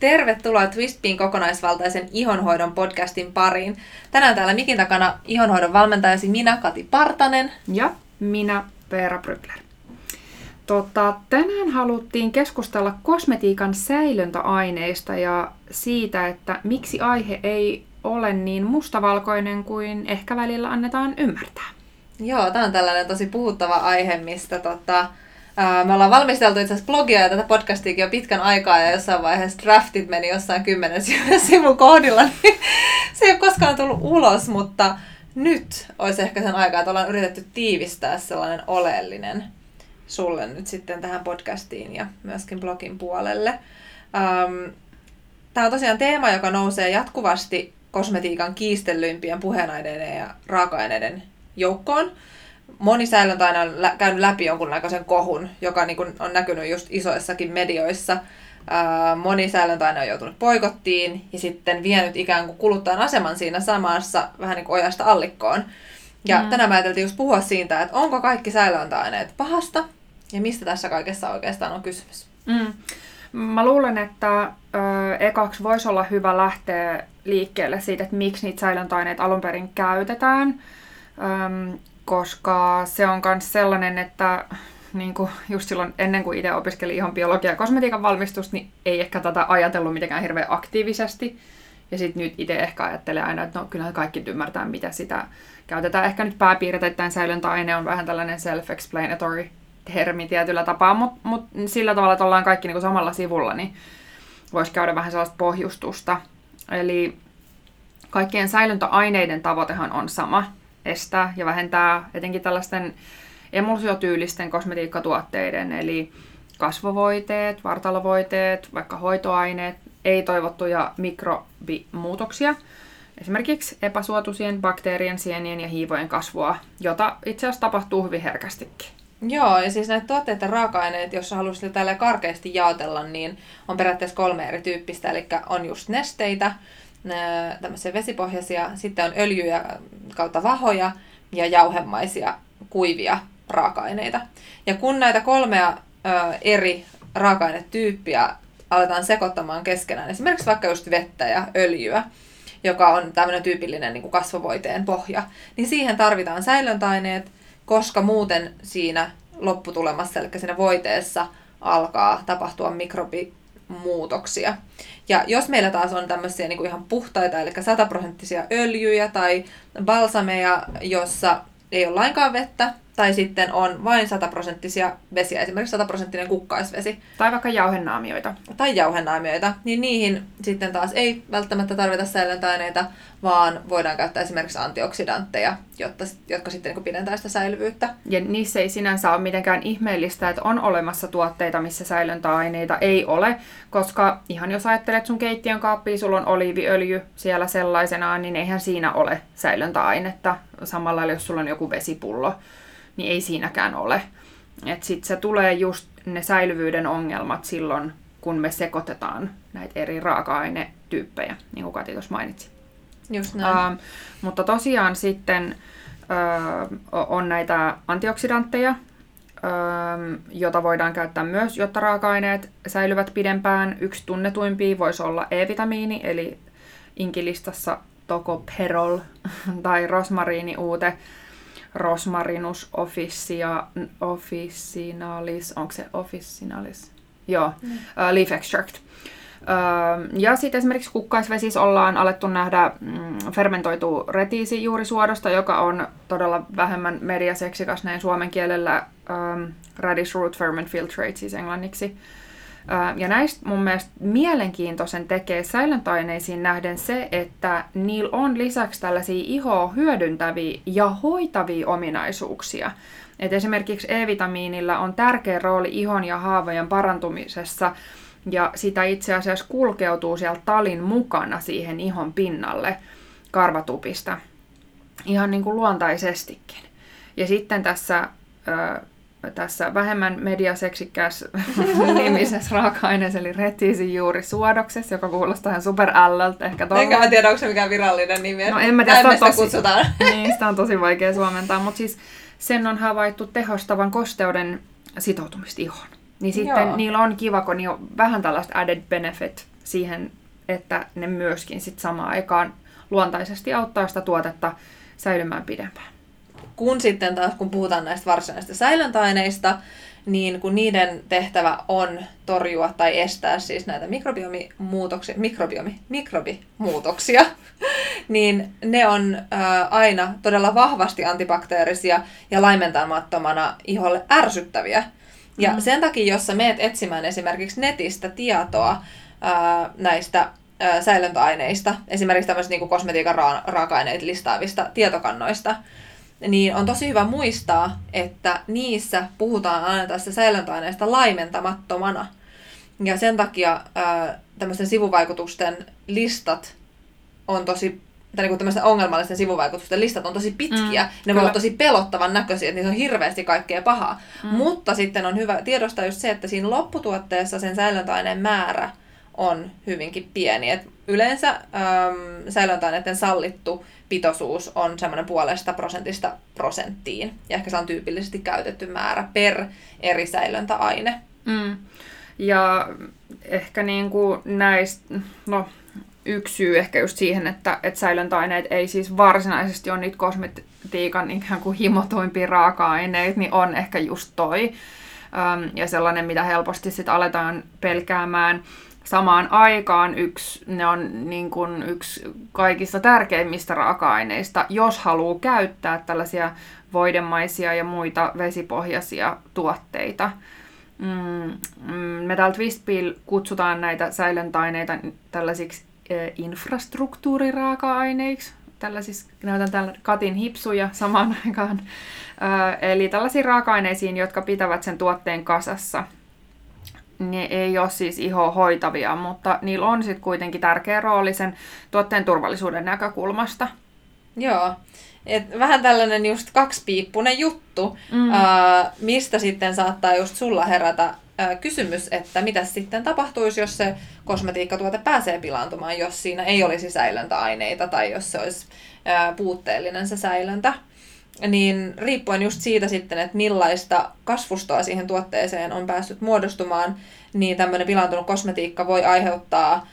Tervetuloa Twistpin kokonaisvaltaisen ihonhoidon podcastin pariin. Tänään täällä mikin takana ihonhoidon valmentajasi minä, Kati Partanen. Ja minä, Veera Brykler. Tota, tänään haluttiin keskustella kosmetiikan säilöntäaineista ja siitä, että miksi aihe ei ole niin mustavalkoinen kuin ehkä välillä annetaan ymmärtää. Joo, tämä on tällainen tosi puhuttava aihe, mistä tota, me ollaan valmisteltu itse asiassa blogia ja tätä podcastiakin jo pitkän aikaa ja jossain vaiheessa draftit meni jossain kymmenen sivun kohdilla, niin se ei ole koskaan tullut ulos, mutta nyt olisi ehkä sen aikaa, että ollaan yritetty tiivistää sellainen oleellinen sulle nyt sitten tähän podcastiin ja myöskin blogin puolelle. Tämä on tosiaan teema, joka nousee jatkuvasti kosmetiikan kiistellyimpien puheenaineiden ja raaka-aineiden joukkoon moni säilöntäaine on lä- käynyt läpi jonkunnäköisen kohun, joka niin kuin on näkynyt just isoissakin medioissa. Ää, moni säilöntäaine on joutunut poikottiin ja sitten vienyt ikään kuin kuluttajan aseman siinä samassa vähän niin kuin ojasta allikkoon. Ja mm. tänään mä ajateltiin just puhua siitä, että onko kaikki säilöntäaineet pahasta ja mistä tässä kaikessa oikeastaan on kysymys. Mm. Mä luulen, että ö, ekaksi voisi olla hyvä lähteä liikkeelle siitä, että miksi niitä säilöntäaineita alun perin käytetään. Öm, koska se on myös sellainen, että niin kuin just silloin ennen kuin itse opiskeli ihan biologia ja kosmetiikan valmistusta, niin ei ehkä tätä ajatellut mitenkään hirveän aktiivisesti. Ja sitten nyt itse ehkä ajattelee aina, että no kyllähän kaikki ymmärtää, mitä sitä käytetään. Ehkä nyt pääpiirteittäin säilöntäaine on vähän tällainen self-explanatory termi tietyllä tapaa, mutta mut sillä tavalla, että ollaan kaikki niin samalla sivulla, niin voisi käydä vähän sellaista pohjustusta. Eli kaikkien säilöntäaineiden tavoitehan on sama, estää ja vähentää etenkin tällaisten emulsiotyylisten kosmetiikkatuotteiden, eli kasvovoiteet, vartalovoiteet, vaikka hoitoaineet, ei-toivottuja mikrobimuutoksia, esimerkiksi epäsuotuisien bakteerien, sienien ja hiivojen kasvua, jota itse asiassa tapahtuu hyvin herkästikin. Joo, ja siis näitä tuotteita raaka-aineet, jos haluaisit tällä karkeasti jaotella, niin on periaatteessa kolme eri tyyppistä, eli on just nesteitä, tämmöisiä vesipohjaisia, sitten on öljyjä kautta vahoja ja jauhemaisia kuivia raaka-aineita. Ja kun näitä kolmea ö, eri raaka-ainetyyppiä aletaan sekoittamaan keskenään, esimerkiksi vaikka just vettä ja öljyä, joka on tämmöinen tyypillinen niin kuin kasvovoiteen pohja, niin siihen tarvitaan säilöntäaineet, koska muuten siinä lopputulemassa, eli siinä voiteessa, alkaa tapahtua mikrobimuutoksia. Ja jos meillä taas on tämmöisiä niin kuin ihan puhtaita, eli sataprosenttisia öljyjä tai balsameja, jossa ei ole lainkaan vettä, tai sitten on vain sataprosenttisia vesiä, esimerkiksi sataprosenttinen kukkaisvesi. Tai vaikka jauhennaamioita. Tai jauhennaamioita, niin niihin sitten taas ei välttämättä tarvita säilöntäaineita, vaan voidaan käyttää esimerkiksi antioksidantteja, jotta, jotka sitten niin pidentää sitä säilyvyyttä. Ja niissä ei sinänsä ole mitenkään ihmeellistä, että on olemassa tuotteita, missä säilöntäaineita ei ole, koska ihan jos ajattelet sun keittiön kaappiin, sulla on oliiviöljy siellä sellaisenaan, niin eihän siinä ole säilöntäainetta. Samalla jos sulla on joku vesipullo niin ei siinäkään ole. Sitten se tulee just ne säilyvyyden ongelmat silloin, kun me sekoitetaan näitä eri raaka-ainetyyppejä, niin kuin Kati tuossa mainitsi. Just näin. Uh, mutta tosiaan sitten uh, on näitä antioksidantteja, uh, jota voidaan käyttää myös, jotta raaka-aineet säilyvät pidempään. Yksi tunnetuimpia voisi olla E-vitamiini, eli inkilistassa tokoperol tai rosmariiniuute, Rosmarinus officia, officinalis, onko se officinalis? Joo, mm. uh, leaf extract. Uh, ja sitten esimerkiksi kukkaisvesissä ollaan alettu nähdä mm, fermentoitu retiisi juurisuodosta, joka on todella vähemmän mediaseksikas näin suomen kielellä um, radish root ferment filtrate siis englanniksi. Ja näistä mun mielestä mielenkiintoisen tekee säilöntäaineisiin nähden se, että niillä on lisäksi tällaisia ihoa hyödyntäviä ja hoitavia ominaisuuksia. Et esimerkiksi E-vitamiinilla on tärkeä rooli ihon ja haavojen parantumisessa, ja sitä itse asiassa kulkeutuu sieltä talin mukana siihen ihon pinnalle karvatupista. Ihan niin kuin luontaisestikin. Ja sitten tässä tässä vähemmän mediaseksikäs nimisessä raaka-aineessa, eli retiisin juuri suodoksessa, joka kuulostaa ihan super ällöltä ehkä tuolla. Enkä mä tiedä, onko se mikään virallinen nimi. No en mä tiedä, sitä, tosi, kutsutaan. niin, sitä on tosi vaikea suomentaa, mutta siis sen on havaittu tehostavan kosteuden sitoutumista ihoon. Niin sitten Joo. niillä on kiva, kun niillä on vähän tällaista added benefit siihen, että ne myöskin sit samaan aikaan luontaisesti auttaa sitä tuotetta säilymään pidempään. Kun sitten taas, kun puhutaan näistä varsinaisista säilöntäaineista, niin kun niiden tehtävä on torjua tai estää siis näitä mikrobiomimuutoksia, mikrobiomi, mikrobimuutoksia, niin ne on ää, aina todella vahvasti antibakteerisia ja laimentamattomana iholle ärsyttäviä. Ja mm. sen takia, jos sä meet etsimään esimerkiksi netistä tietoa ää, näistä ää, säilöntäaineista, esimerkiksi tämmöisistä niin kosmetiikan ra- raaka-aineita listaavista tietokannoista, niin on tosi hyvä muistaa, että niissä puhutaan aina tästä säilöntäaineesta laimentamattomana. Ja sen takia ää, tämmöisten sivuvaikutusten listat on tosi tai niin tämmöisten ongelmallisten sivuvaikutusten listat on tosi pitkiä. Mm, ne kyllä. voi olla tosi pelottavan näköisiä, että niissä on hirveästi kaikkea pahaa. Mm. Mutta sitten on hyvä tiedostaa just se, että siinä lopputuotteessa sen säilöntäaineen määrä on hyvinkin pieni. Et yleensä äm, säilöntäaineiden sallittu pitoisuus on semmoinen puolesta prosentista prosenttiin. Ja ehkä se on tyypillisesti käytetty määrä per eri säilöntäaine. Mm. Ja ehkä niin kuin näistä, no yksi syy ehkä just siihen, että, että säilöntäaineet ei siis varsinaisesti ole niitä kosmetiikan ikään kuin himotuimpia raaka-aineita, niin on ehkä just toi. Ja sellainen, mitä helposti sitten aletaan pelkäämään. Samaan aikaan yksi, ne on niin kuin yksi kaikista tärkeimmistä raaka-aineista, jos haluaa käyttää tällaisia voidemaisia ja muita vesipohjaisia tuotteita. Mm, mm me täällä Twistpil kutsutaan näitä säilöntäaineita tällaisiksi infrastruktuuriraaka-aineiksi. Tällaisissa, näytän täällä katin hipsuja samaan aikaan. Eli tällaisiin raaka-aineisiin, jotka pitävät sen tuotteen kasassa. Ne ei ole siis iho hoitavia, mutta niillä on sitten kuitenkin tärkeä rooli sen tuotteen turvallisuuden näkökulmasta. Joo. Et vähän tällainen just kaksipiippunen juttu, mm. ää, mistä sitten saattaa just sulla herätä ää, kysymys, että mitä sitten tapahtuisi, jos se kosmetiikkatuote pääsee pilaantumaan, jos siinä ei olisi säilöntäaineita tai jos se olisi ää, puutteellinen se säilöntä. Niin riippuen just siitä sitten, että millaista kasvustoa siihen tuotteeseen on päässyt muodostumaan, niin tämmöinen pilaantunut kosmetiikka voi aiheuttaa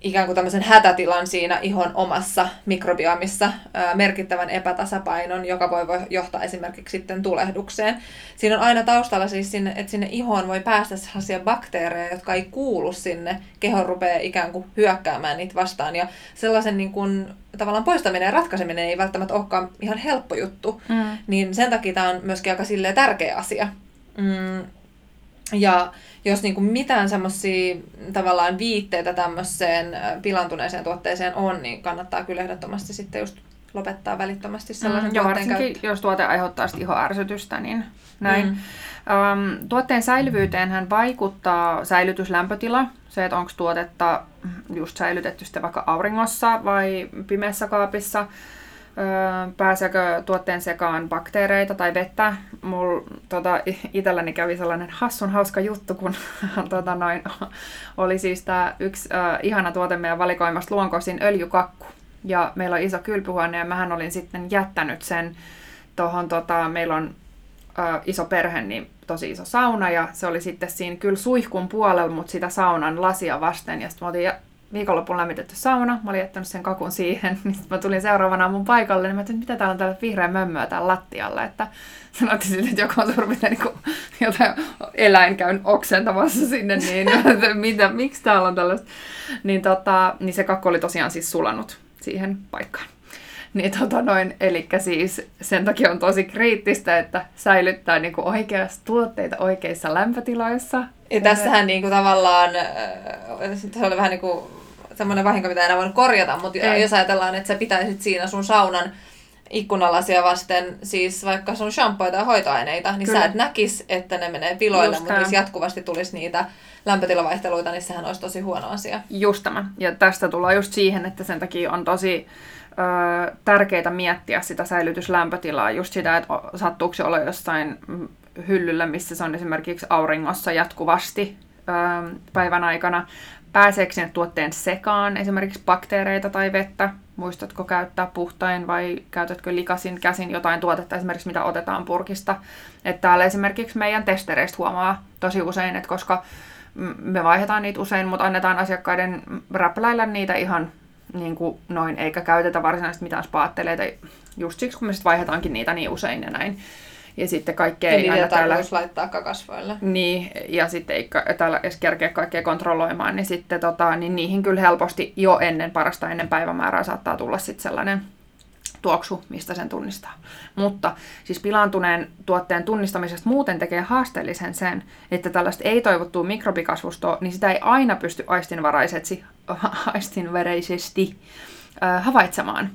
ikään kuin tämmöisen hätätilan siinä ihon omassa mikrobiomissa merkittävän epätasapainon, joka voi, voi johtaa esimerkiksi sitten tulehdukseen. Siinä on aina taustalla siis, sinne, että sinne ihoon voi päästä sellaisia bakteereja, jotka ei kuulu sinne. Keho rupeaa ikään kuin hyökkäämään niitä vastaan. Ja sellaisen niin kuin, tavallaan poistaminen ja ratkaiseminen ei välttämättä olekaan ihan helppo juttu. Mm. Niin sen takia tämä on myöskin aika tärkeä asia. Mm. Ja jos niin kuin mitään semmoisia tavallaan viitteitä tämmöiseen pilantuneeseen tuotteeseen on, niin kannattaa kyllä ehdottomasti sitten just lopettaa välittömästi sellaisen mm, tuotteen varsinkin käyttö. jos tuote aiheuttaa ihoärsytystä, niin näin. Mm. Um, tuotteen säilyvyyteen hän vaikuttaa säilytyslämpötila, se, että onko tuotetta just säilytetty sitten vaikka auringossa vai pimeässä kaapissa pääseekö tuotteen sekaan bakteereita tai vettä. Mulla tota, itselläni kävi sellainen hassun hauska juttu, kun tota, noin, oli siis tämä yksi äh, ihana tuote meidän valikoimasta luonkoisin öljykakku. Ja meillä on iso kylpyhuone ja mähän olin sitten jättänyt sen tuohon, tota, meillä on äh, iso perhe, niin tosi iso sauna ja se oli sitten siinä kyllä suihkun puolella, mutta sitä saunan lasia vasten. Ja sitten mä otin viikonlopun lämmitetty sauna, mä olin jättänyt sen kakun siihen, niin sitten mä tulin seuraavana mun paikalle, niin mä ajattelin, mitä täällä on täällä vihreä mömmöä täällä lattialla, että sanottiin sitten, että joku on suurin niin jotain eläin käyn oksentamassa sinne, niin että mitä, miksi täällä on tällaista, niin, tota, niin se kakku oli tosiaan siis sulanut siihen paikkaan. Niin tota noin, eli siis sen takia on tosi kriittistä, että säilyttää niinku oikeasti tuotteita oikeissa lämpötiloissa. Ja tässähän niinku tavallaan, se oli vähän niinku semmoinen vahinko, mitä enää voinut korjata, mutta Ei. jos ajatellaan, että sä pitäisit siinä sun saunan ikkunalasia vasten siis vaikka sun shampoita ja hoitoaineita, niin Kyllä. sä et näkis, että ne menee piloille, Just mutta jos jatkuvasti tulisi niitä lämpötilavaihteluita, niin sehän olisi tosi huono asia. Just tämä. Ja tästä tullaan just siihen, että sen takia on tosi ö, tärkeää miettiä sitä säilytyslämpötilaa, just sitä, että sattuuko se olla jossain hyllyllä, missä se on esimerkiksi auringossa jatkuvasti ö, päivän aikana, Pääseekö sinne tuotteen sekaan esimerkiksi bakteereita tai vettä? Muistatko käyttää puhtain vai käytätkö likasin käsin jotain tuotetta esimerkiksi, mitä otetaan purkista? Että täällä esimerkiksi meidän testereistä huomaa tosi usein, että koska me vaihdetaan niitä usein, mutta annetaan asiakkaiden räpläillä niitä ihan niin kuin noin, eikä käytetä varsinaisesti mitään spaatteleita just siksi, kun me sitten vaihdetaankin niitä niin usein ja näin. Ja sitten kaikkea ei aina täällä... laittaa kasvoille. Niin, ja sitten ei täällä edes kerkeä kaikkea kontrolloimaan, niin sitten tota, niin niihin kyllä helposti jo ennen parasta ennen päivämäärää saattaa tulla sitten sellainen tuoksu, mistä sen tunnistaa. Mutta siis pilaantuneen tuotteen tunnistamisesta muuten tekee haasteellisen sen, että tällaista ei-toivottua mikrobikasvustoa, niin sitä ei aina pysty aistinvaraisesti, aistinvaraisesti äh, havaitsemaan.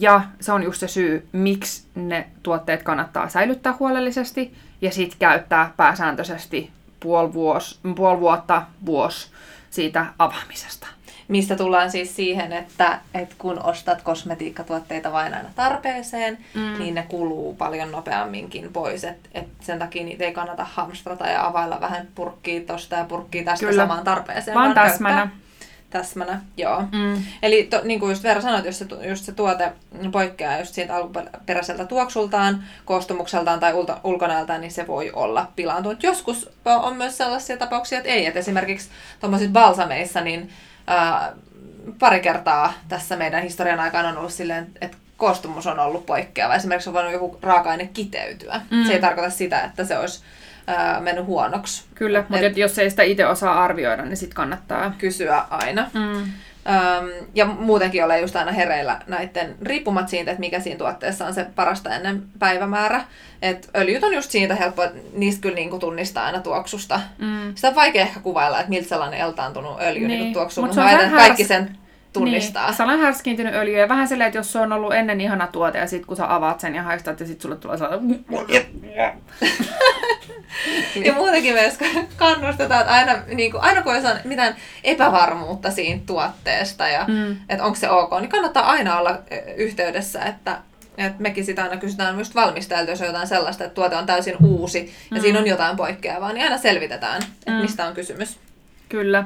Ja se on just se syy, miksi ne tuotteet kannattaa säilyttää huolellisesti ja sitten käyttää pääsääntöisesti puoli, vuos, puoli vuotta, vuosi siitä avaamisesta. Mistä tullaan siis siihen, että, että kun ostat kosmetiikkatuotteita vain aina tarpeeseen, mm. niin ne kuluu paljon nopeamminkin pois. Et, et sen takia niitä ei kannata hamstrata ja availla vähän purkkiä tosta ja purkkiä tästä Kyllä. samaan tarpeeseen. Vaan, vaan täsmänä. Käyttää täsmänä, joo. Mm. Eli to, niin kuin just Veera sanoit, jos se, just se tuote poikkeaa just siitä alkuperäiseltä tuoksultaan, koostumukseltaan tai ulta, ulkonäöltään, niin se voi olla pilaantunut. Joskus on myös sellaisia tapauksia, että ei. Että esimerkiksi tuommoisissa balsameissa, niin ää, pari kertaa tässä meidän historian aikana on ollut silleen, että koostumus on ollut poikkeava. Esimerkiksi on voinut joku raaka-aine kiteytyä. Mm. Se ei tarkoita sitä, että se olisi ää, mennyt huonoksi. Kyllä, mutta et, jos ei sitä itse osaa arvioida, niin sitten kannattaa kysyä aina. Mm. Öm, ja muutenkin ole just aina hereillä näiden, riippumatta siitä, että mikä siinä tuotteessa on se parasta ennen päivämäärä. Et öljyt on just siitä helppo, että niistä kyllä niinku tunnistaa aina tuoksusta. Mm. Sitä on vaikea ehkä kuvailla, että miltä sellainen eltaantunut öljy niin. Niinku tuoksuu, mutta väitän, kaikki sen tunnistaa. Niin. Sellainen härskiintynyt öljy ja vähän silleen, että jos se on ollut ennen ihana tuote ja sitten kun sä avaat sen ja haistat ja sitten sulle tulee sellainen... ja muutenkin myös kannustetaan, että aina, niin kuin, aina kun on mitään epävarmuutta siinä tuotteesta ja mm. että onko se ok, niin kannattaa aina olla yhteydessä, että et mekin sitä aina kysytään myös valmistajalta, jos on jotain sellaista, että tuote on täysin uusi ja mm. siinä on jotain poikkeavaa, niin aina selvitetään, että mm. mistä on kysymys. Kyllä.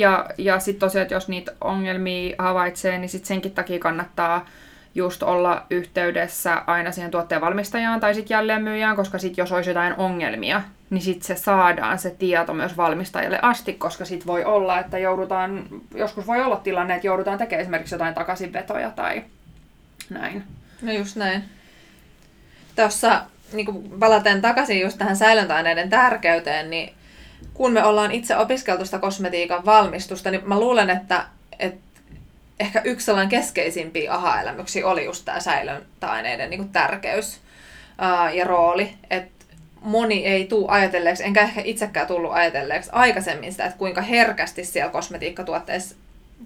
Ja, ja sitten tosiaan, että jos niitä ongelmia havaitsee, niin sitten senkin takia kannattaa just olla yhteydessä aina siihen tuotteen valmistajaan tai sitten jälleenmyyjään, koska sitten jos olisi jotain ongelmia, niin sitten se saadaan se tieto myös valmistajalle asti, koska sitten voi olla, että joudutaan, joskus voi olla tilanne, että joudutaan tekemään esimerkiksi jotain takaisinvetoja tai näin. No just näin. Tuossa niin palaten takaisin just tähän säilöntäaineiden tärkeyteen, niin kun me ollaan itse opiskeltu sitä kosmetiikan valmistusta, niin mä luulen, että, että ehkä yksi sellainen keskeisimpiä aha-elämyksiä oli just tämä säilöntäaineiden niin tärkeys ää, ja rooli. Että moni ei tule ajatelleeksi, enkä ehkä itsekään tullut ajatelleeksi aikaisemmin sitä, että kuinka herkästi siellä kosmetiikkatuotteissa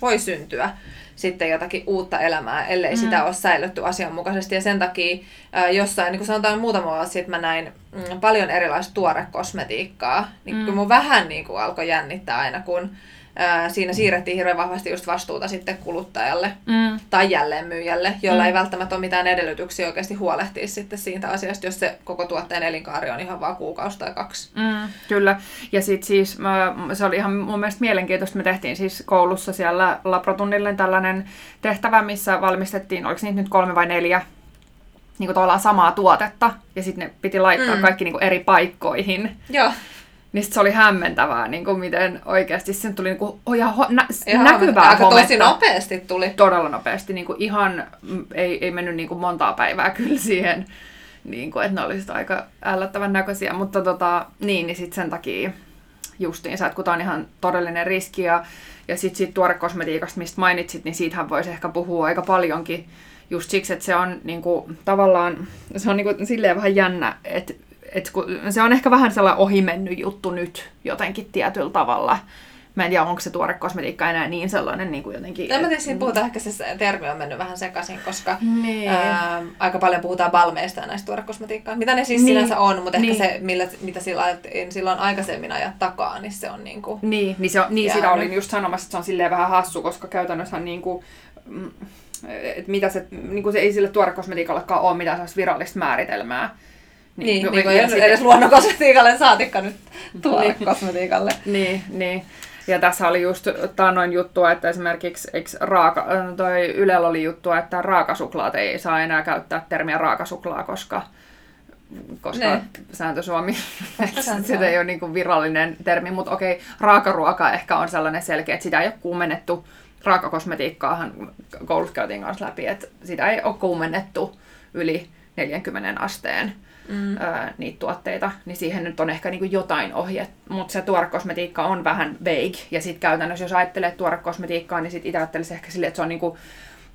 voi syntyä sitten jotakin uutta elämää, ellei mm. sitä ole säilytty asianmukaisesti. Ja sen takia ää, jossain, niin kuin sanotaan muutama vuosi sitten, mä näin mm, paljon erilaista tuorekosmetiikkaa. Niin mm. mun vähän niin kuin alkoi jännittää aina, kun ää, siinä siirrettiin hirveän vahvasti just vastuuta sitten kuluttajalle mm. tai jälleenmyyjälle, jolla mm. ei välttämättä ole mitään edellytyksiä oikeasti huolehtia sitten siitä asiasta, jos se koko tuotteen elinkaari on ihan vaan kuukausi tai kaksi. Mm, kyllä. Ja sitten siis mä, se oli ihan mun mielestä mielenkiintoista. Me tehtiin siis koulussa siellä laprotunnille tällainen tehtävä, missä valmistettiin, oliko niitä nyt kolme vai neljä niin kuin tavallaan samaa tuotetta, ja sitten ne piti laittaa mm. kaikki niin kuin eri paikkoihin. Joo. Niin se oli hämmentävää, niin kuin miten oikeasti sen tuli niin kuin, oh, ja ho, nä, ihan näkyvää Aika hometta. tosi nopeasti tuli. Todella nopeasti. Niin kuin ihan, ei, ei mennyt niin kuin montaa päivää kyllä siihen, niin kuin, että ne olisivat aika ällättävän näköisiä. Mutta tota, niin, niin sitten sen takia justiinsa, että kun tämä on ihan todellinen riski ja, ja sitten siitä tuorekosmetiikasta, mistä mainitsit, niin siitähän voisi ehkä puhua aika paljonkin just siksi, että se on niin kuin, tavallaan, se on niin kuin, silleen vähän jännä, että et kun, se on ehkä vähän sellainen ohimennyt juttu nyt jotenkin tietyllä tavalla. Mä en tiedä, onko se tuore kosmetiikka enää niin sellainen niin kuin jotenkin... Tämä tietysti et, puhutaan, ehkä se termi on mennyt vähän sekaisin, koska niin. ää, aika paljon puhutaan balmeista ja näistä tuorekosmetiikkaa. Mitä ne siis niin. sinänsä on, mutta niin. ehkä se, millä, mitä silloin, silloin aikaisemmin ajat takaa, niin se on niin kuin Niin, niin, se on, niin sitä olin just sanomassa, että se on silleen vähän hassu, koska käytännössä niin kuin, mm, että mitä se, niin kuin se ei sille tuorekosmetiikallakaan ole mitään virallista määritelmää. Niin, niin, niin kuin edes, edes luonnonkosmetiikalle saatikka nyt tuolle niin. kosmetiikalle. niin, niin. Ja tässä oli just noin juttua, että esimerkiksi raaka, toi Ylellä oli juttua, että raakasuklaat ei saa enää käyttää termiä raakasuklaa, koska koska Ne. sääntö Suomi, sitä ei ole niin virallinen termi, mutta okei, raakaruoka ehkä on sellainen selkeä, että sitä ei ole kuumennettu. Raakakosmetiikkaahan koulussa käytiin kanssa läpi, että sitä ei ole kuumennettu yli 40 asteen mm. öö, niitä tuotteita, niin siihen nyt on ehkä niin kuin jotain ohje. Mutta se tuorekosmetiikka on vähän vague, ja sitten käytännössä jos ajattelee tuorekosmetiikkaa, niin sitten itse ajattelisi ehkä silleen, että se on niin kuin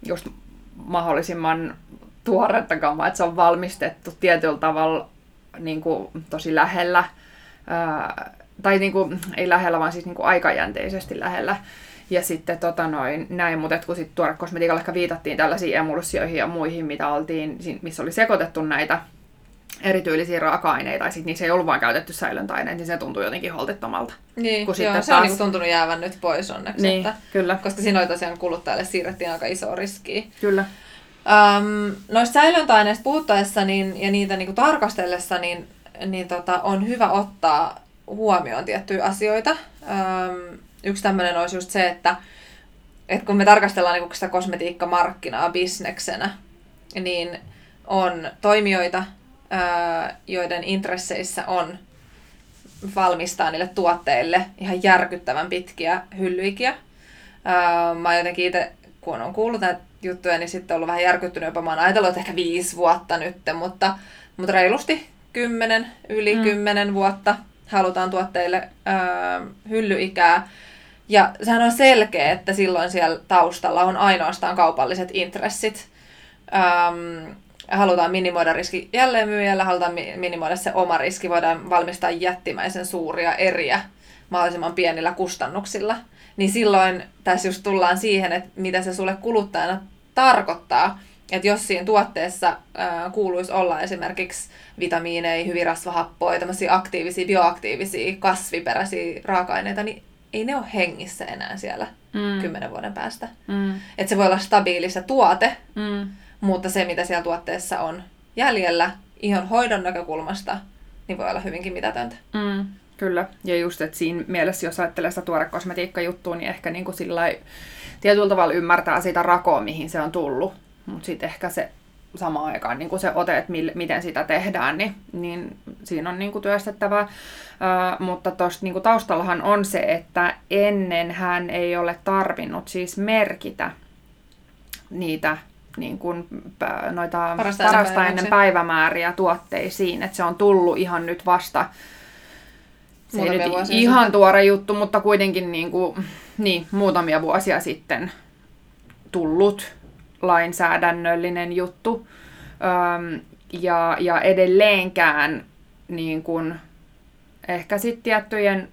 just mahdollisimman tuoretta kamaa, että se on valmistettu tietyllä tavalla niin kuin, tosi lähellä, ää, tai niin kuin, ei lähellä, vaan siis niin kuin aikajänteisesti lähellä. Ja sitten tota noin, näin, mutta kun sitten tuorekosmetiikalla ehkä viitattiin tällaisiin emulsioihin ja muihin, mitä oltiin, missä oli sekoitettu näitä erityylisiä raaka-aineita, ja sitten niissä ei ollut vain käytetty säilöntäaineita, niin se tuntuu jotenkin holtittomalta. Niin, Kun joo, sitten se on taas- niinku tuntunut jäävän nyt pois onneksi. Niin, Että, kyllä, koska siinä oli tosiaan kuluttajalle siirrettiin aika iso riski. kyllä. Um, noista säilöntäaineista puhuttaessa niin, ja niitä niinku tarkastellessa, niin, niin tota, on hyvä ottaa huomioon tiettyjä asioita. Um, yksi tämmöinen olisi just se, että, että kun me tarkastellaan niinku sitä kosmetiikkamarkkinaa bisneksenä, niin on toimijoita, joiden intresseissä on valmistaa niille tuotteille ihan järkyttävän pitkiä hyllyikiä. Mä oon jotenkin itse, kun on kuullut näitä juttuja, niin sitten ollut vähän järkyttynyt jopa. Mä oon ajatellut, että ehkä viisi vuotta nyt, mutta, mutta reilusti kymmenen, yli Mm. mm. kymmenen vuotta halutaan tuotteille ää, hyllyikää. Ja sehän on selkeä, että silloin siellä taustalla on ainoastaan kaupalliset intressit. Öm, halutaan minimoida riski jälleenmyyjällä, halutaan mi- minimoida se oma riski, voidaan valmistaa jättimäisen suuria eriä mahdollisimman pienillä kustannuksilla. Niin silloin tässä just tullaan siihen, että mitä se sulle kuluttajana tarkoittaa. Että jos siinä tuotteessa ää, kuuluisi olla esimerkiksi vitamiineja, hyvin rasvahappoja, tämmöisiä aktiivisia, bioaktiivisia, kasviperäisiä raaka-aineita, niin ei ne ole hengissä enää siellä Mm. kymmenen vuoden päästä. Mm. Että se voi olla stabiili se tuote, Mm. Mutta se mitä siellä tuotteessa on jäljellä ihon hoidon näkökulmasta, niin voi olla hyvinkin mitätöntä. Mm, kyllä. Ja just, että siinä mielessä, jos ajattelee sitä tuorekosmetiikkajuttua, niin ehkä niin kuin sillai, tietyllä tavalla ymmärtää sitä rakoa, mihin se on tullut. Mutta sitten ehkä se samaan aikaan niin kuin se ote, että mil, miten sitä tehdään, niin, niin siinä on niin kuin työstettävää. Uh, mutta tuosta niin taustallahan on se, että ennen hän ei ole tarvinnut siis merkitä niitä niin kuin, noita Parasta parasta ennen päivämääriä tuotteisiin. Että se on tullut ihan nyt vasta se ei nyt ihan sitten. tuore juttu, mutta kuitenkin niin kuin, niin, muutamia vuosia sitten tullut lainsäädännöllinen juttu. Öm, ja, ja edelleenkään niin kuin, ehkä sitten tiettyjen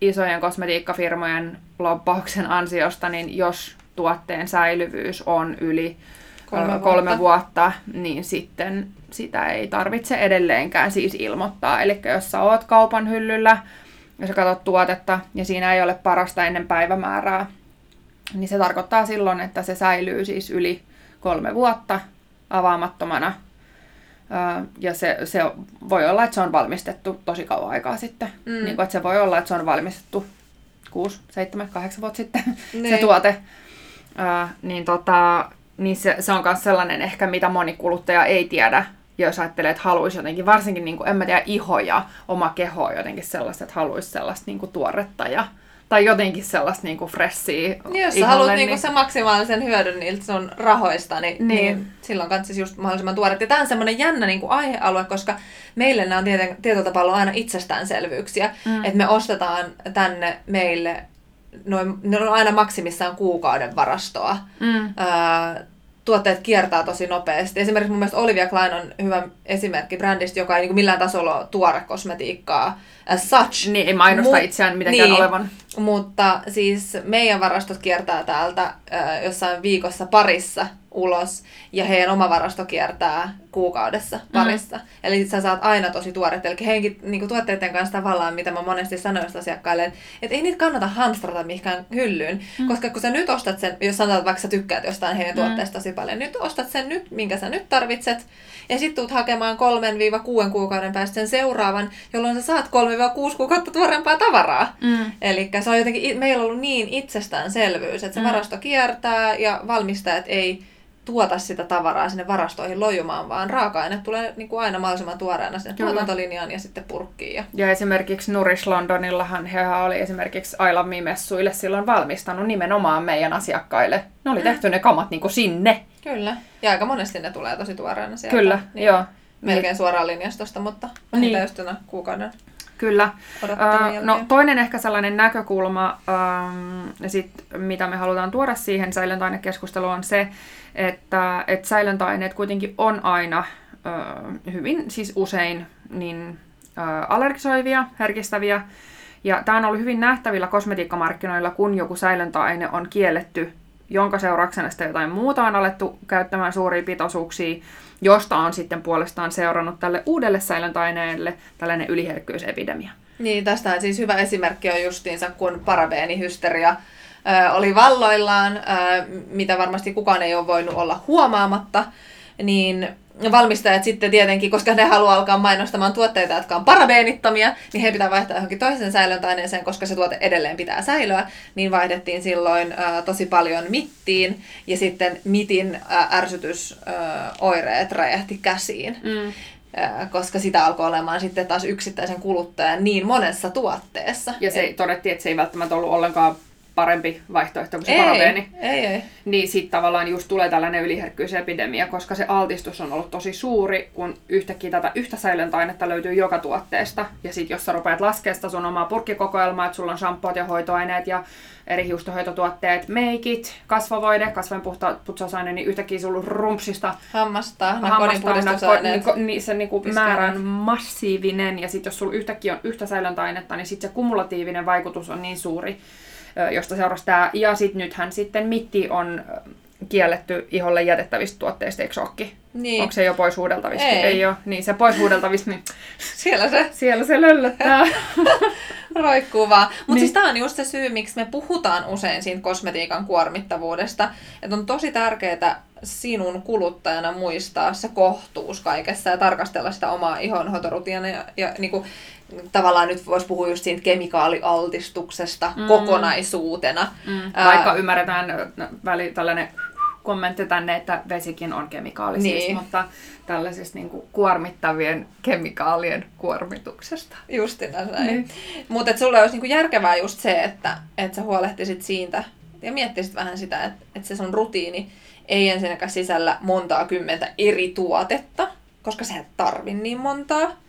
isojen kosmetiikkafirmojen lobbauksen ansiosta, niin jos tuotteen säilyvyys on yli Kolme vuotta. kolme vuotta, niin sitten sitä ei tarvitse edelleenkään siis ilmoittaa. Eli jos sä oot kaupan hyllyllä ja sä katsot tuotetta ja siinä ei ole parasta ennen päivämäärää, niin se tarkoittaa silloin, että se säilyy siis yli kolme vuotta avaamattomana. Ja se, se voi olla, että se on valmistettu tosi kauan aikaa sitten. Mm. Niin kuin, että se voi olla, että se on valmistettu 6, 7, 8 vuotta sitten se Niin. tuote. Ö, niin tota, niin se, se on myös sellainen ehkä, mitä moni kuluttaja ei tiedä, jos ajattelee, että haluaisi jotenkin, varsinkin, niin kuin, en mä tiedä, iho ja oma keho jotenkin sellaista, että haluaisi sellaista niin kuin, tuoretta ja, tai jotenkin sellaista niin kuin freshia Niin, jos sä haluat niinku sen maksimaalisen hyödyn niiltä sun rahoista, niin, Niin. niin. niin silloin kannattaisi just mahdollisimman tuoret. Ja tämä on semmoinen jännä niinku aihealue, koska meille nämä on tieten, tietyllä tapaa ollut aina itsestäänselvyyksiä, mm. että me ostetaan tänne meille noin, ne on aina maksimissaan kuukauden varastoa. Mm. Ää, tuotteet kiertää tosi nopeasti. Esimerkiksi mun mielestä Olivia Klein on hyvä esimerkki brändistä, joka ei niin millään tasolla ole tuore kosmetiikkaa as such. Niin, ei mainosta Mut- itseään mitenkään niin. olevan. Mutta siis meidän varastot kiertää täältä ö, jossain viikossa parissa ulos ja heidän oma varasto kiertää kuukaudessa parissa. Mm. Eli sä saat aina tosi tuoret. Eli heidänkin niin tuotteiden kanssa tavallaan, mitä mä monesti sanoin asiakkaille, että et ei niitä kannata hamstrata mihinkään hyllyyn. Mm. Koska kun sä nyt ostat sen, jos sanotaan, että vaikka sä tykkäät jostain heidän tuotteesta tosi paljon, nyt ostat sen nyt, minkä sä nyt tarvitset. Ja sitten tuut hakemaan 3-6 kuukauden päästä sen seuraavan, jolloin sä saat 3-6 kuukautta tuorempaa tavaraa. Mm. Eli se on jotenkin, meillä on ollut niin itsestäänselvyys, että se Mm. varasto kiertää ja valmistajat ei tuota sitä tavaraa sinne varastoihin lojumaan, vaan raaka-aine tulee niin kuin aina mahdollisimman tuoreena sinne Kyllä. tuotantolinjaan ja sitten purkkiin. Ja... ja esimerkiksi Nourish Londonillahan he oli esimerkiksi I Love Me-messuille silloin valmistanut nimenomaan meidän asiakkaille. Ne oli mm. tehty ne kamat niin kuin sinne. Kyllä, ja aika monesti ne tulee tosi tuoreena sieltä. Kyllä, niin, joo. Melkein niin. suoraan linjastosta, mutta niin. just kuukauden Kyllä. Uh, no, toinen ehkä sellainen näkökulma, um, sit, mitä me halutaan tuoda siihen säilöntäainekeskusteluun, on se, että et säilöntäaineet kuitenkin on aina uh, hyvin, siis usein, niin uh, allergisoivia, herkistäviä. Ja tämä on ollut hyvin nähtävillä kosmetiikkamarkkinoilla, kun joku säilöntäaine on kielletty, jonka seurauksena sitten jotain muuta on alettu käyttämään suuria pitoisuuksia, josta on sitten puolestaan seurannut tälle uudelle säilöntäaineelle tällainen yliherkkyysepidemia. Niin, tästä siis hyvä esimerkki on justiinsa, kun parabeenihysteria oli valloillaan, mitä varmasti kukaan ei ole voinut olla huomaamatta, niin valmistajat sitten tietenkin, koska ne haluaa alkaa mainostamaan tuotteita, jotka on parabeenittomia, niin he pitää vaihtaa johonkin toisen säilöntäaineeseen, koska se tuote edelleen pitää säilyä, niin vaihdettiin silloin ä, tosi paljon mittiin, ja sitten mitin ä, ärsytysoireet räjähti käsiin. Mm koska sitä alkoi olemaan sitten taas yksittäisen kuluttajan niin monessa tuotteessa. Ja se Et... todettiin, että se ei välttämättä ollut ollenkaan parempi vaihtoehto kuin se ei, parabeeni. Ei, ei. Niin sitten tavallaan just tulee tällainen yliherkkyysepidemia, koska se altistus on ollut tosi suuri, kun yhtäkkiä tätä yhtä säilöntäainetta löytyy joka tuotteesta. Ja sitten jos sä rupeat laskemaan sitä sun omaa purkkikokoelmaa, että sulla on shampoot ja hoitoaineet ja eri hiustohoitotuotteet, meikit, kasvovoide, kasvojen puhta putsausaine, niin yhtäkkiä sulla rumpsista hammasta, hammasta kodinpuhdistusaineet. Niin, niin se niinku määrä on massiivinen ja sitten jos sulla yhtäkkiä on yhtä säilöntäainetta, niin sitten se kumulatiivinen vaikutus on niin suuri, josta seurasi tämä. Ja sitten nythän sitten mitti on kielletty iholle jätettävistä tuotteista, eikö olekin? Niin. Onko se jo pois huudeltavista? Ei. Ei ole. Niin, se pois huudeltavista, niin siellä se, siellä se löllöttää. Roikkuu vaan. Mutta niin. siis tämä on just se syy, miksi me puhutaan usein siitä kosmetiikan kuormittavuudesta. Että on tosi tärkeää sinun kuluttajana muistaa se kohtuus kaikessa ja tarkastella sitä omaa ihonhoitorutiinia ja, ja niin kuin, tavallaan nyt voisi puhua just siitä kemikaalialtistuksesta mm. kokonaisuutena. Mm. Vaikka Ää, ymmärretään väli, tällainen kommentti tänne, että vesikin on kemikaali siis, niin. siis, mutta tällaisista niin kuin, kuormittavien kemikaalien kuormituksesta. Justin näin. Niin. Mutta sulle olisi niin kuin, järkevää just se, että, että sä huolehtisit siitä ja miettisit vähän sitä, että, että se sun rutiini ei ensinnäkään sisällä montaa kymmentä eri tuotetta, koska sä et tarvi niin montaa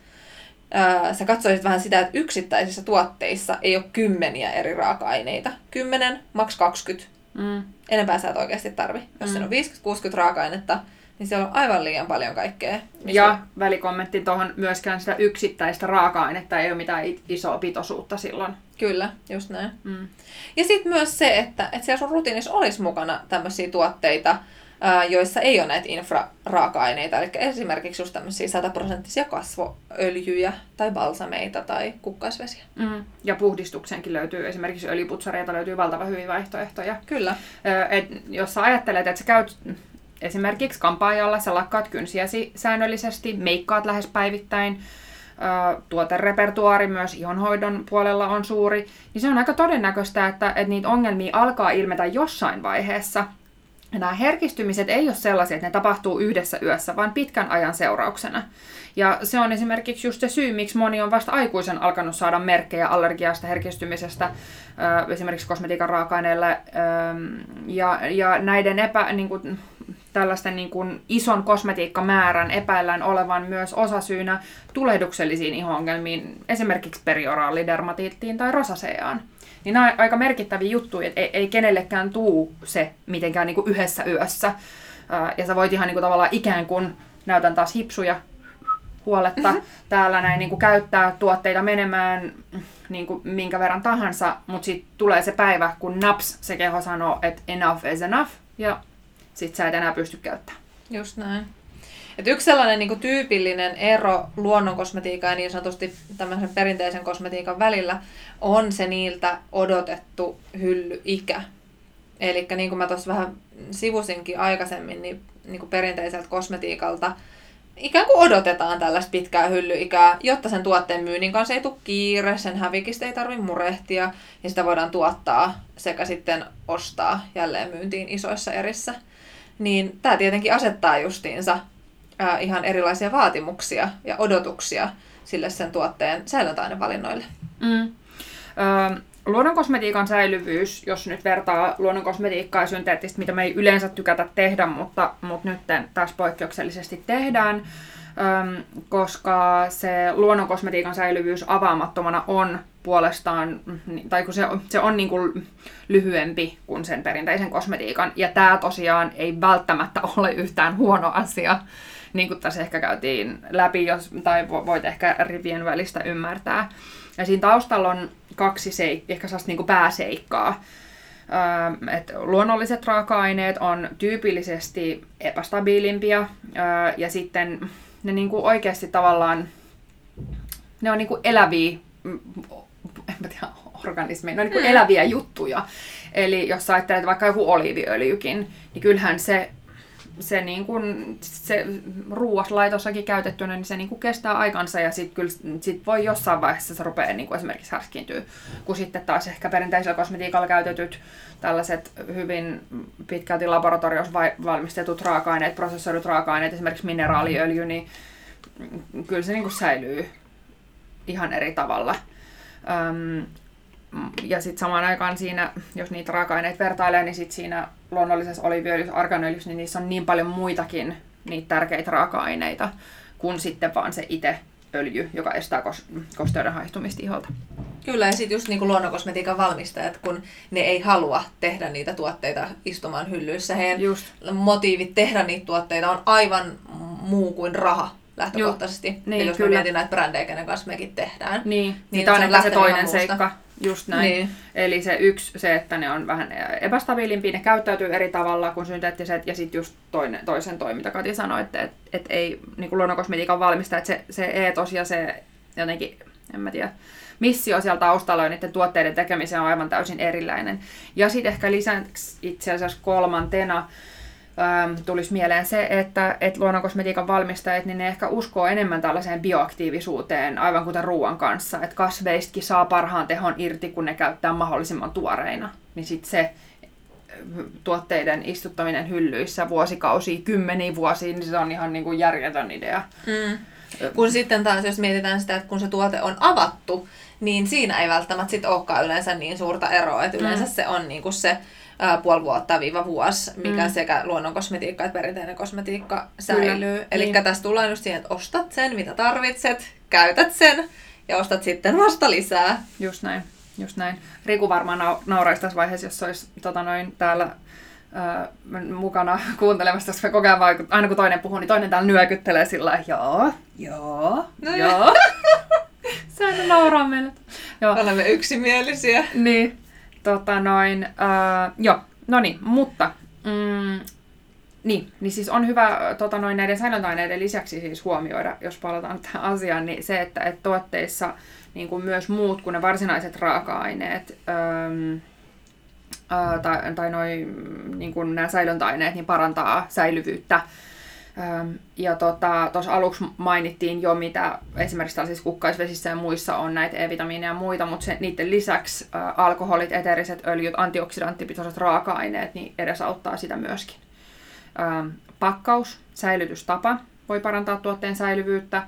sä katsoisit vähän sitä, että yksittäisissä tuotteissa ei ole kymmeniä eri raaka-aineita. Kymmenen, maks 20. Mm. Enempää sä et oikeasti tarvi. Jos mm. on 50-60 raaka-ainetta, niin siellä on aivan liian paljon kaikkea. Ja välikommentti tuohon myöskään sitä yksittäistä raaka-ainetta ei ole mitään isoa pitoisuutta silloin. Kyllä, just näin. Mm. Ja sitten myös se, että, että siellä sun rutiinissa olisi mukana tämmöisiä tuotteita, joissa ei ole näitä infraraaka-aineita, eli esimerkiksi just tämmöisiä sataprosenttisia kasvoöljyjä tai balsameita tai kukkasvesiä. Mm. Ja puhdistukseenkin löytyy esimerkiksi öljyputsareita löytyy valtava hyviä vaihtoehtoja. Kyllä. Et jos sä ajattelet, että sä käyt esimerkiksi kampaajalla, sä lakkaat kynsiäsi säännöllisesti, meikkaat lähes päivittäin, tuoterepertuaari myös ihonhoidon puolella on suuri, niin se on aika todennäköistä, että, että niitä ongelmia alkaa ilmetä jossain vaiheessa – nämä herkistymiset ei ole sellaisia, että ne tapahtuu yhdessä yössä, vaan pitkän ajan seurauksena. Ja se on esimerkiksi just se syy, miksi moni on vasta aikuisen alkanut saada merkkejä allergiasta, herkistymisestä, esimerkiksi kosmetiikan raaka-aineille. Ja, ja näiden epä, niin kuin, tällaisten niin kuin ison kosmetiikkamäärän epäillään olevan myös osasyynä tulehduksellisiin ihongelmiin, esimerkiksi perioraalidermatiittiin tai rosaseaan. Niin nämä on aika merkittäviä juttuja, että ei, ei kenellekään tuu se mitenkään niin kuin yhdessä yössä. ja sä voit ihan niin kuin tavallaan ikään kuin, näytän taas hipsuja huoletta täällä näin niin kuin käyttää tuotteita menemään niin kuin minkä verran tahansa, mutta sitten tulee se päivä, kun naps se keho sanoo, että enough is enough, ja sit sä et enää pysty käyttämään. Just näin. Et yksi sellainen niin kuin tyypillinen ero luonnonkosmetiikan ja niin sanotusti tämmöisen perinteisen kosmetiikan välillä on se niiltä odotettu hyllyikä. Eli niin kuin mä tuossa vähän sivusinkin aikaisemmin, niin, niin kuin perinteiseltä kosmetiikalta ikään kuin odotetaan tällaista pitkää hyllyikää, jotta sen tuotteen myynnin kanssa ei tule kiire, sen hävikistä ei tarvitse murehtia ja sitä voidaan tuottaa sekä sitten ostaa jälleen myyntiin isoissa erissä. niin tämä tietenkin asettaa justiinsa ihan erilaisia vaatimuksia ja odotuksia sille sen tuotteen säilöntäainevalinnoille. Mm. Öö, luonnonkosmetiikan säilyvyys, jos nyt vertaa luonnonkosmetiikkaa ja synteettistä, mitä me ei yleensä tykätä tehdä, mutta, mutta nyt tässä poikkeuksellisesti tehdään, öö, koska se luonnonkosmetiikan säilyvyys avaamattomana on puolestaan, tai kun se, se on niin kuin lyhyempi kuin sen perinteisen kosmetiikan, ja tämä tosiaan ei välttämättä ole yhtään huono asia, niin kuin tässä ehkä käytiin läpi, jos, tai voit ehkä rivien välistä ymmärtää. Ja siinä taustalla on kaksi seik- ehkä sellaista niin pääseikkaa. Öö, et luonnolliset raaka-aineet on tyypillisesti epästabiilimpia öö, ja sitten ne niin kuin oikeasti tavallaan ne on niin kuin eläviä en mä tiedä, organismeja, ne on niin kuin eläviä juttuja. Eli jos sä ajattelet vaikka joku oliiviöljykin, niin kyllähän se se, niin kun, se ruuaslaitossakin käytettynä, niin se niin kun kestää aikansa ja sitten kyllä sit voi jossain vaiheessa se rupeaa niin esimerkiksi härskiintyä. Kun sitten taas ehkä perinteisellä kosmetiikalla käytetyt tällaiset hyvin pitkälti laboratoriossa valmistetut raaka-aineet, prosessoidut raaka-aineet, esimerkiksi mineraaliöljy, niin kyllä se niin säilyy ihan eri tavalla. Öm, ja sitten samaan aikaan siinä, jos niitä raaka-aineita vertailee, niin sit siinä luonnollisessa oliviöljyssä, arganöljyssä, niin niissä on niin paljon muitakin niitä tärkeitä raaka-aineita kuin sitten vaan se itse öljy, joka estää kosteuden haihtumista iholta. Kyllä, ja sitten just niin kuin luonnonkosmetiikan valmistajat, kun ne ei halua tehdä niitä tuotteita istumaan hyllyissä. Heidän just. motiivit tehdä niitä tuotteita on aivan muu kuin raha lähtökohtaisesti. Niin, Eli jos kyllä. mä mietin näitä brändejä, kenen kanssa mekin tehdään. Niin, niin tämä on se toinen seikka. Just näin. Niin. Eli se yksi, se, että ne on vähän epästabiilimpia, ne käyttäytyy eri tavalla kuin synteettiset, ja sitten just toinen, toisen toi, mitä Kati sanoi, että et, et ei niin kuin luonnonkosmetiikan valmista, että se, se eetos ja se jotenkin, en mä tiedä, missio siellä taustalla on niiden tuotteiden tekemiseen on aivan täysin erilainen. Ja sitten ehkä lisäksi itse asiassa kolmantena, ähm, tulisi mieleen se, että, että luonnonkosmetiikan valmistajat, niin ne ehkä uskoo enemmän tällaiseen bioaktiivisuuteen, aivan kuten ruoan kanssa, että kasveistakin saa parhaan tehon irti, kun ne käyttää mahdollisimman tuoreina. Niin sitten se tuotteiden istuttaminen hyllyissä vuosikausia, kymmeniä vuosia, niin se on ihan niin kuin järjetön idea. Mm. Kun sitten taas, jos mietitään sitä, että kun se tuote on avattu, niin siinä ei välttämättä sit olekaan yleensä niin suurta eroa. Että yleensä mm. se on niin kuin se puoli vuotta viiva vuosi, mikä mm. sekä luonnon kosmetiikka että perinteinen kosmetiikka säilyy. Eli niin. tässä tullaan just siihen, että ostat sen, mitä tarvitset, käytät sen ja ostat sitten vasta lisää. Just näin. Just näin. Riku varmaan nauraisi tässä vaiheessa, jos olisi tota noin, täällä mukana kuuntelemassa, koska koko ajan vaikut, aina kun toinen puhuu, niin toinen täällä nyökyttelee sillä joo, joo, no joo. Sehän nauraa meille. Joo. Olemme yksimielisiä. Niin. Tota noin, uh, joo, no niin, mutta mm, niin, niin siis on hyvä tota noin, näiden säilöntäaineiden lisäksi siis huomioida, jos palataan tähän asiaan, niin se, että, että tuotteissa niin kuin myös muut kuin ne varsinaiset raaka-aineet ähm, äh, tai, tai noi, niin kuin nämä säilöntäaineet niin parantaa säilyvyyttä ja tuossa tota, aluksi mainittiin jo, mitä esimerkiksi tällaisissa kukkaisvesissä ja muissa on näitä E-vitamiineja ja muita, mutta se, niiden lisäksi ä, alkoholit, eteeriset öljyt, antioksidanttipitoiset raaka-aineet, niin edesauttaa sitä myöskin. Ä, pakkaus, säilytystapa voi parantaa tuotteen säilyvyyttä, ä,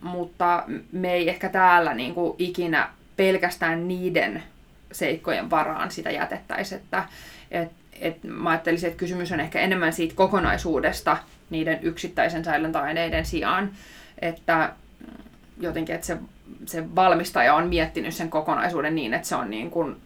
mutta me ei ehkä täällä niin kuin, ikinä pelkästään niiden seikkojen varaan sitä jätettäisi, että et, et mä ajattelisin, että kysymys on ehkä enemmän siitä kokonaisuudesta, niiden yksittäisen säilöntäaineiden sijaan, että jotenkin, että se, se valmistaja on miettinyt sen kokonaisuuden niin, että se on niin kuin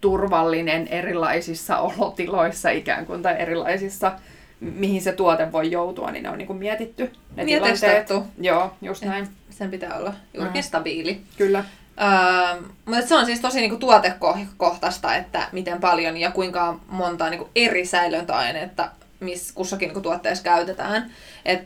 turvallinen erilaisissa olotiloissa ikään kuin, tai erilaisissa, mihin se tuote voi joutua, niin ne on niin kuin mietitty. Ne Mietistettu. Joo, just näin. Sen pitää olla juurikin mm. stabiili. Kyllä. Öö, mutta se on siis tosi niinku tuotekohtaista, että miten paljon ja kuinka monta niinku eri säilöntäainetta missä kussakin niin tuotteessa käytetään. Et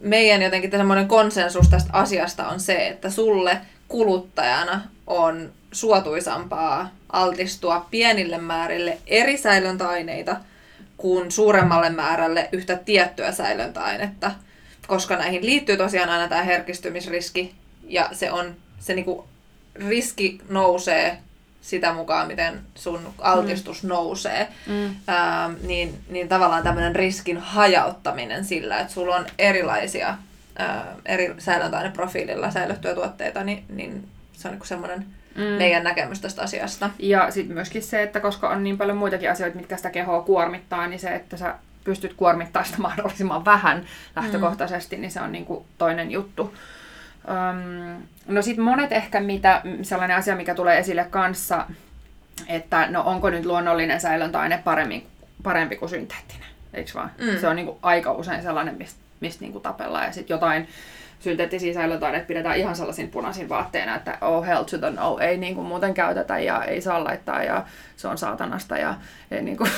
meidän jotenkin semmoinen konsensus tästä asiasta on se, että sulle kuluttajana on suotuisampaa altistua pienille määrille eri säilöntäaineita kuin suuremmalle määrälle yhtä tiettyä säilöntäainetta, koska näihin liittyy tosiaan aina tämä herkistymisriski ja se on se niinku riski nousee sitä mukaan, miten sun altistus mm. nousee, Mm. ää, niin, niin tavallaan tämmöinen riskin hajauttaminen sillä, että sulla on erilaisia ää, eri säilöntäaineprofiililla säilyttyjä tuotteita, niin, niin se on niin semmoinen Mm. meidän näkemys tästä asiasta. Ja sitten myöskin se, että koska on niin paljon muitakin asioita, mitkä sitä kehoa kuormittaa, niin se, että sä pystyt kuormittamaan sitä mahdollisimman vähän lähtökohtaisesti, mm. niin se on niinku toinen juttu. Öm, no sitten monet ehkä, mitä, sellainen asia, mikä tulee esille kanssa, että no onko nyt luonnollinen säilöntäaine paremmin, parempi kuin synteettinen, eikö vaan? Mm. Se on niinku aika usein sellainen, mistä mist niinku tapellaan. Ja sitten jotain synteettisiä säilöntäaineita pidetään ihan sellaisin punaisin vaatteina, että oh hell to the no, ei niinku muuten käytetä ja ei saa laittaa ja se on saatanasta ja ei niinku...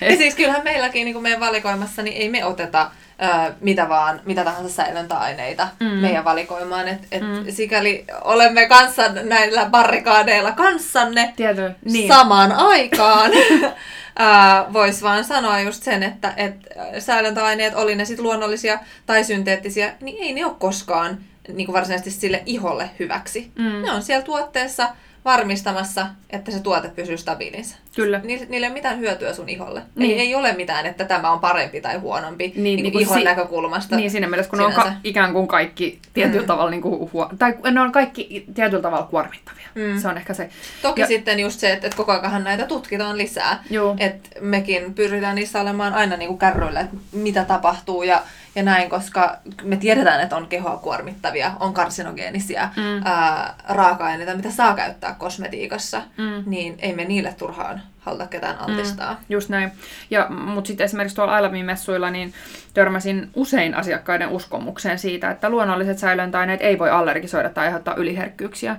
Ja siis kyllähän meilläkin niin kuin meidän valikoimassa, niin ei me oteta ö, mitä vaan, mitä tahansa säilöntäaineita Mm. meidän valikoimaan. Et, et Mm. Sikäli olemme kanssa näillä barrikaadeilla kanssanne Tiety, niin. samaan aikaan. Voisi vaan sanoa just sen, että et säilöntäaineet, oli ne sitten luonnollisia tai synteettisiä, niin ei ne ole koskaan niin kuin varsinaisesti sille iholle hyväksi. Mm. Ne on siellä tuotteessa varmistamassa, että se tuote pysyy stabiilinsa. Kyllä. Ni- niillä ei ole mitään hyötyä sun iholle. Niin. Ei, ei ole mitään, että tämä on parempi tai huonompi Niin, niin, niin niin kuin ihon si- näkökulmasta. Niin siinä mielessä, kun ne on ka- ikään kuin kaikki tietyllä Mm. tavalla, niin kuin huo- tai ne on kaikki tietyllä tavalla kuormittavia. Mm. Se on ehkä se. Toki Ja- sitten just se, että, että koko ajan näitä tutkitaan lisää. Joo. Et mekin pyritään niissä olemaan aina niinku kärryillä, että mitä tapahtuu ja, ja näin, koska me tiedetään, että on kehoa kuormittavia, on karsinogeenisia Mm. ää, raaka-aineita, mitä saa käyttää kosmetiikassa, Mm. niin ei me niille turhaan haluta ketään altistaa. Mm. Just näin. Ja, mutta sitten esimerkiksi tuolla Ailavin-messuilla niin törmäsin usein asiakkaiden uskomukseen siitä, että luonnolliset säilöntäaineet ei voi allergisoida tai aiheuttaa yliherkkyyksiä.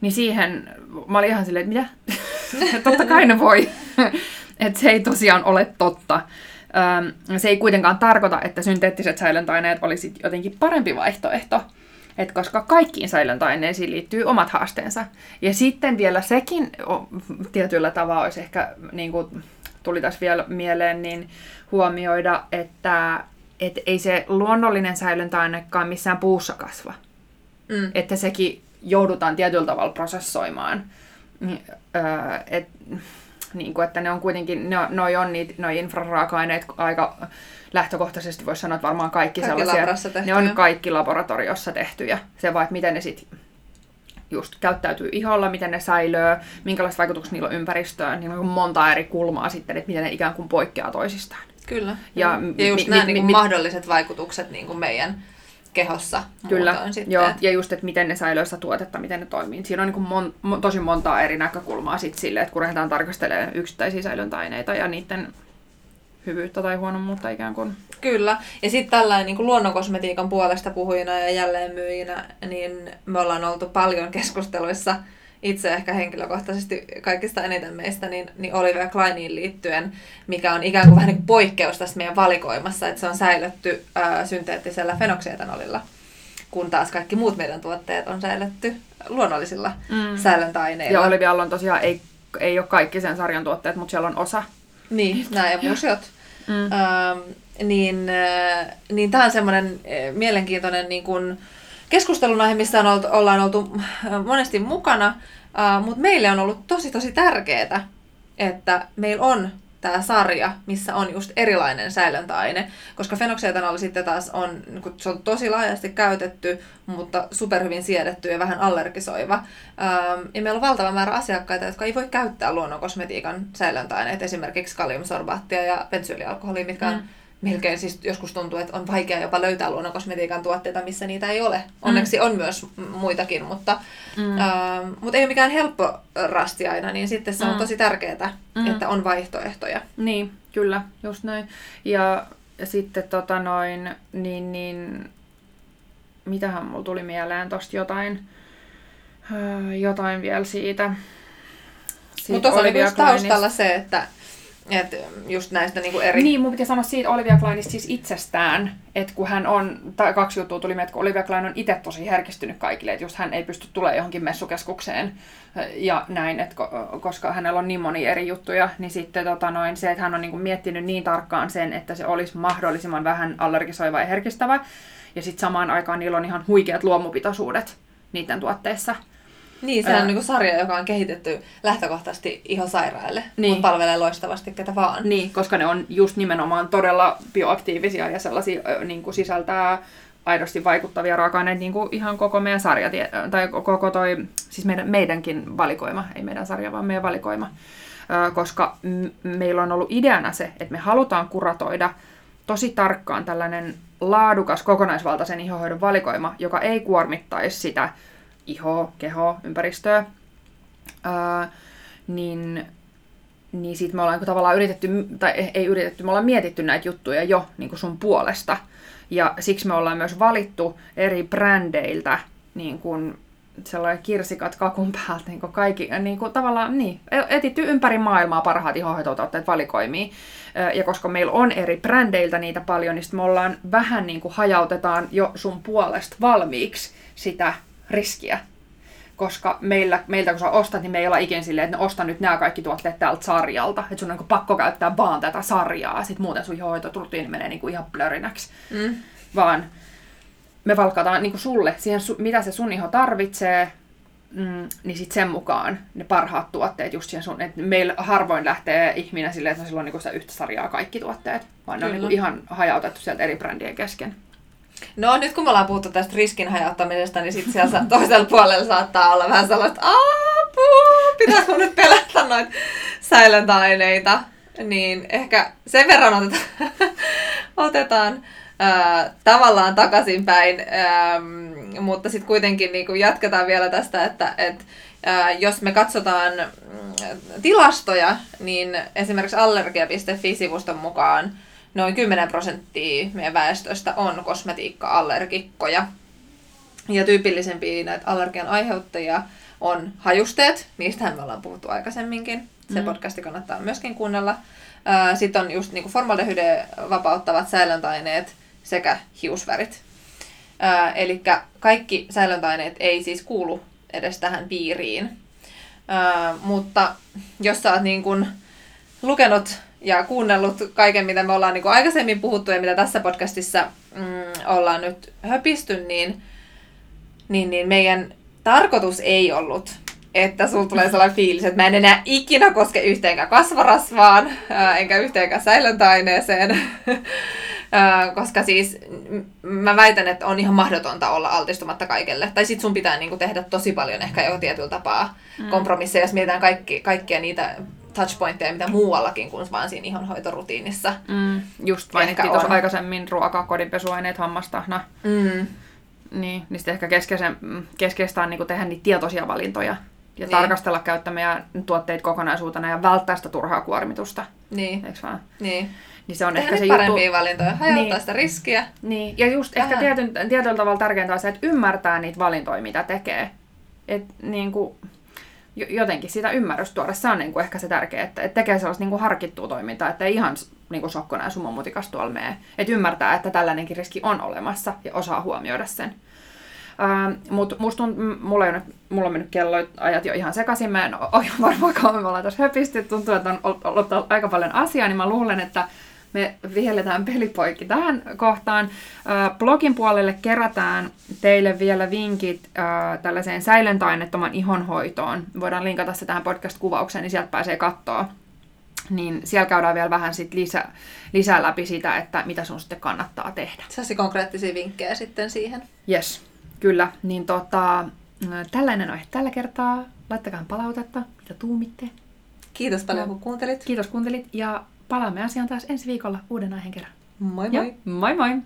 Niin siihen mä olin ihan silleen, että mitä? totta kai ne voi. että se ei tosiaan ole totta. Öm, se ei kuitenkaan tarkoita, että synteettiset säilöntäaineet olisi jotenkin parempi vaihtoehto. Et koska kaikkiin säilöntäaineisiin liittyy omat haasteensa. Ja sitten vielä sekin tietyllä tavalla olisi ehkä, niin kuin tuli tässä vielä mieleen, niin huomioida, että et ei se luonnollinen säilöntäainekaan missään puussa kasva. Mm. Että sekin joudutaan tietyllä tavalla prosessoimaan. Niin, öö, et, niin kuin, että ne on kuitenkin, ne, noi on niitä, noi infraraaka-aineet aika lähtökohtaisesti voisi sanoa, että varmaan kaikki, Kaikki sellaisia, ne on kaikki laboratoriossa tehtyjä. Se vaan, että miten ne sitten just käyttäytyy iholla, miten ne säilöö, minkälaiset vaikutukset niillä on ympäristöön, niin on monta eri kulmaa sitten, että miten ne ikään kuin poikkeaa toisistaan. Kyllä. Ja ja just mi- nämä mi- niin mi- mahdolliset vaikutukset niin kuin meidän kehossa Kyllä, sitten. joo, ja just, että miten ne säilöö sitä tuotetta, miten ne toimii. Siinä on niin mon, mon, tosi montaa eri näkökulmaa sit sille, että kun lähdetään tarkastelemaan yksittäisiä säilöntäaineita ja niiden hyvyyttä tai huonommuutta ikään kuin. Kyllä. Ja sitten tällainen niin luonnonkosmetiikan puolesta puhujina ja jälleenmyyjinä, niin me ollaan oltu paljon keskusteluissa itse ehkä henkilökohtaisesti kaikista eniten meistä, niin, niin Olivia Kleiniin liittyen, mikä on ikään kuin vähän niin kuin poikkeus tässä meidän valikoimassa, että se on säilytty ää, synteettisellä fenoksietanolilla, kun taas kaikki muut meidän tuotteet on säilytty luonnollisilla Mm. säilöntäaineilla. Ja Olivialla on tosiaan, ei, ei ole kaikki sen sarjan tuotteet, mutta siellä on osa. Niin, nämä emusiot. Mm. Ähm, niin, äh, niin tämä on semmoinen äh, mielenkiintoinen niin kun keskustelun aihe, missä on oltu, ollaan oltu äh, monesti mukana, äh, mutta meille on ollut tosi tosi tärkeää, että meillä on tämä sarja, missä on just erilainen säilöntäaine, koska fenoksietanoli sitten taas on, niin se on tosi laajasti käytetty, mutta superhyvin siedetty ja vähän allergisoiva. Ähm, ja meillä on valtava määrä asiakkaita, jotka ei voi käyttää luonnonkosmetiikan säilöntäaineita, esimerkiksi kaliumsorbaattia ja bensyylialkoholia, mitkä on Mm. Melkein siis joskus tuntuu, että on vaikea jopa löytää luonnonkosmetiikan tuotteita, missä niitä ei ole. Onneksi on myös muitakin, mutta, Mm. ähm, mutta ei ole mikään helppo rasti aina, niin sitten se on Mm. tosi tärkeää, Mm. että on vaihtoehtoja. Niin, kyllä, just näin. Ja, ja sitten tota noin, niin, niin mitähän mulla tuli mieleen tosta jotain, öö, jotain vielä siitä. siitä Mutta tuossa on Olivia myös taustalla se, että, että just näistä niinku eri... Niin, mun piti sanoa siitä Olivia Kleinista siis itsestään, että kun hän on, tai kaksi juttua tuli, että kun Olivia Klein on itse tosi herkistynyt kaikille, että just hän ei pysty tulemaan johonkin messukeskukseen ja näin, että ko- koska hänellä on niin moni eri juttuja, niin sitten tota noin, se, että hän on niinku miettinyt niin tarkkaan sen, että se olisi mahdollisimman vähän allergisoiva ja herkistävä, ja sitten samaan aikaan niillä on ihan huikeat luomupitoisuudet niiden tuotteissa. Niin, se on niin sarja, joka on kehitetty lähtökohtaisesti ihosairaille, niin. mutta palvelee loistavasti ketä vaan. Niin, koska ne on just nimenomaan todella bioaktiivisia ja sellaisia niin kuin sisältää aidosti vaikuttavia raaka-aineita, niin kuin ihan koko meidän sarja, tai koko toi, siis meidän, meidänkin valikoima, ei meidän sarja, vaan meidän valikoima. Koska meillä on ollut ideana se, että me halutaan kuratoida tosi tarkkaan tällainen laadukas kokonaisvaltaisen ihohoidon valikoima, joka ei kuormittaisi sitä ihoa, kehoa, ympäristöä, ää, niin, niin sit me ollaan tavallaan yritetty, tai ei yritetty, me ollaan mietitty näitä juttuja jo niin kuin sun puolesta. Ja siksi me ollaan myös valittu eri brändeiltä niin kuin sellainen kirsikat kakun päältä, niin kuin kaikki, niin kuin tavallaan, niin, etitty ympäri maailmaa parhaat ihohoitotuotteet valikoimiin. Ja koska meillä on eri brändeiltä niitä paljon, niin me ollaan vähän niin kuin hajautetaan jo sun puolesta valmiiksi sitä riskiä. Koska meillä, meiltä kun sä ostat, niin me ei olla ikinä silleen, että ne osta nyt nämä kaikki tuotteet tältä sarjalta. Että sun on niin pakko käyttää vaan tätä sarjaa. Sitten muuten sun ihohoitotrutiini menee niin kuin ihan blörinäksi. Mm. Vaan me valkataan niin kuin sulle siihen, mitä se sun iho tarvitsee, mm, niin sitten sen mukaan ne parhaat tuotteet just siihen sun, että meillä harvoin lähtee ihminen silleen, että sillä on niinku sitä yhtä sarjaa kaikki tuotteet, vaan Kyllä. ne on niinku ihan hajautettu sieltä eri brändien kesken. No nyt kun me ollaan puhuttu tästä riskin hajauttamisesta, niin sitten siellä toisella puolella saattaa olla vähän sellaista, apua, pitäisikö nyt pelätä noita säilöntäaineita. Niin ehkä sen verran otetaan, otetaan ää, tavallaan takaisinpäin, ää, mutta sitten kuitenkin niin kuin jatketaan vielä tästä, että et, ää, jos me katsotaan mm, tilastoja, niin esimerkiksi allergia.fi-sivuston mukaan noin 10 prosenttia meidän väestöstä on kosmetiikka-allergikkoja. Ja tyypillisempiä näitä allergian aiheuttajia on hajusteet, niistähän me ollaan puhuttu aikaisemminkin. Se mm. podcasti kannattaa myöskin kuunnella. Sitten on just niinku formaldehyde vapauttavat säilöntäaineet sekä hiusvärit. Eli kaikki säilöntäaineet ei siis kuulu edes tähän piiriin. Ää, mutta jos sä oot niin kun lukenut ja kuunnellut kaiken, mitä me ollaan niin kuin aikaisemmin puhuttu ja mitä tässä podcastissa mm, ollaan nyt höpisty, niin, niin, niin meidän tarkoitus ei ollut, että sulla tulee sellainen fiilis, että mä en enää ikinä koske yhteenkään kasvarasvaan, ää, enkä yhteenkään säilöntäaineeseen. koska siis mä väitän, että on ihan mahdotonta olla altistumatta kaikelle. Tai sit sun pitää niinku tehdä tosi paljon ehkä jo tietyllä tapaa mm. kompromisseja, jos mietitään kaikki, kaikkia niitä touchpointteja, mitä muuallakin kuin vaan siinä ihonhoitorutiinissa. Mm, just mainittiin tuossa aikaisemmin ruoka, kodinpesuaineet, hammastahna. Mm. Niin, niin sitten ehkä keskeisen, keskeistä on niin tehdä niitä tietoisia valintoja ja niin. tarkastella käyttämiä tuotteita kokonaisuutena ja välttää sitä turhaa kuormitusta. Niin. Eikö vaan? Niin. Niin se on Tehdä ehkä se parempia juttu... valintoja, hajottaa niin. sitä riskiä. Niin, ja just Vähän. ehkä tietyn, tietyllä tavalla tärkeintä on se, että ymmärtää niitä valintoja, mitä tekee. Et niin kuin, jotenkin sitä ymmärrystä tuoda. Se on niin kuin ehkä se tärkeä, että, tekee sellaista niin kuin harkittua toimintaa, että ei ihan niin kuin sokkona ja summamutikas tuolla mene. Että ymmärtää, että tällainenkin riski on olemassa ja osaa huomioida sen. Uh, Mutta musta on, mulla, ole, mulla on mennyt kelloajat jo ihan sekaisin. Mä en ole varmaan kauan me ollaan tässä höpisty. Tuntuu, että on ollut aika paljon asiaa, niin mä luulen, että me vihelletään pelipoikki tähän kohtaan. Blogin puolelle kerätään teille vielä vinkit tällaiseen säilöntäainettoman ihonhoitoon. Voidaan linkata se tähän podcast-kuvaukseen, niin sieltä pääsee katsoa. Niin siellä käydään vielä vähän sit lisä, lisää läpi sitä, että mitä sun sitten kannattaa tehdä. Sellaisia konkreettisia vinkkejä sitten siihen. Yes, kyllä. Niin tota, tällainen aihe tällä kertaa. Laittakaa palautetta, mitä tuumitte. Kiitos paljon, no. kun kuuntelit. Kiitos kuuntelit ja palaamme asiaan taas ensi viikolla uuden aiheen kerran. Moi moi! Ja, moi moi!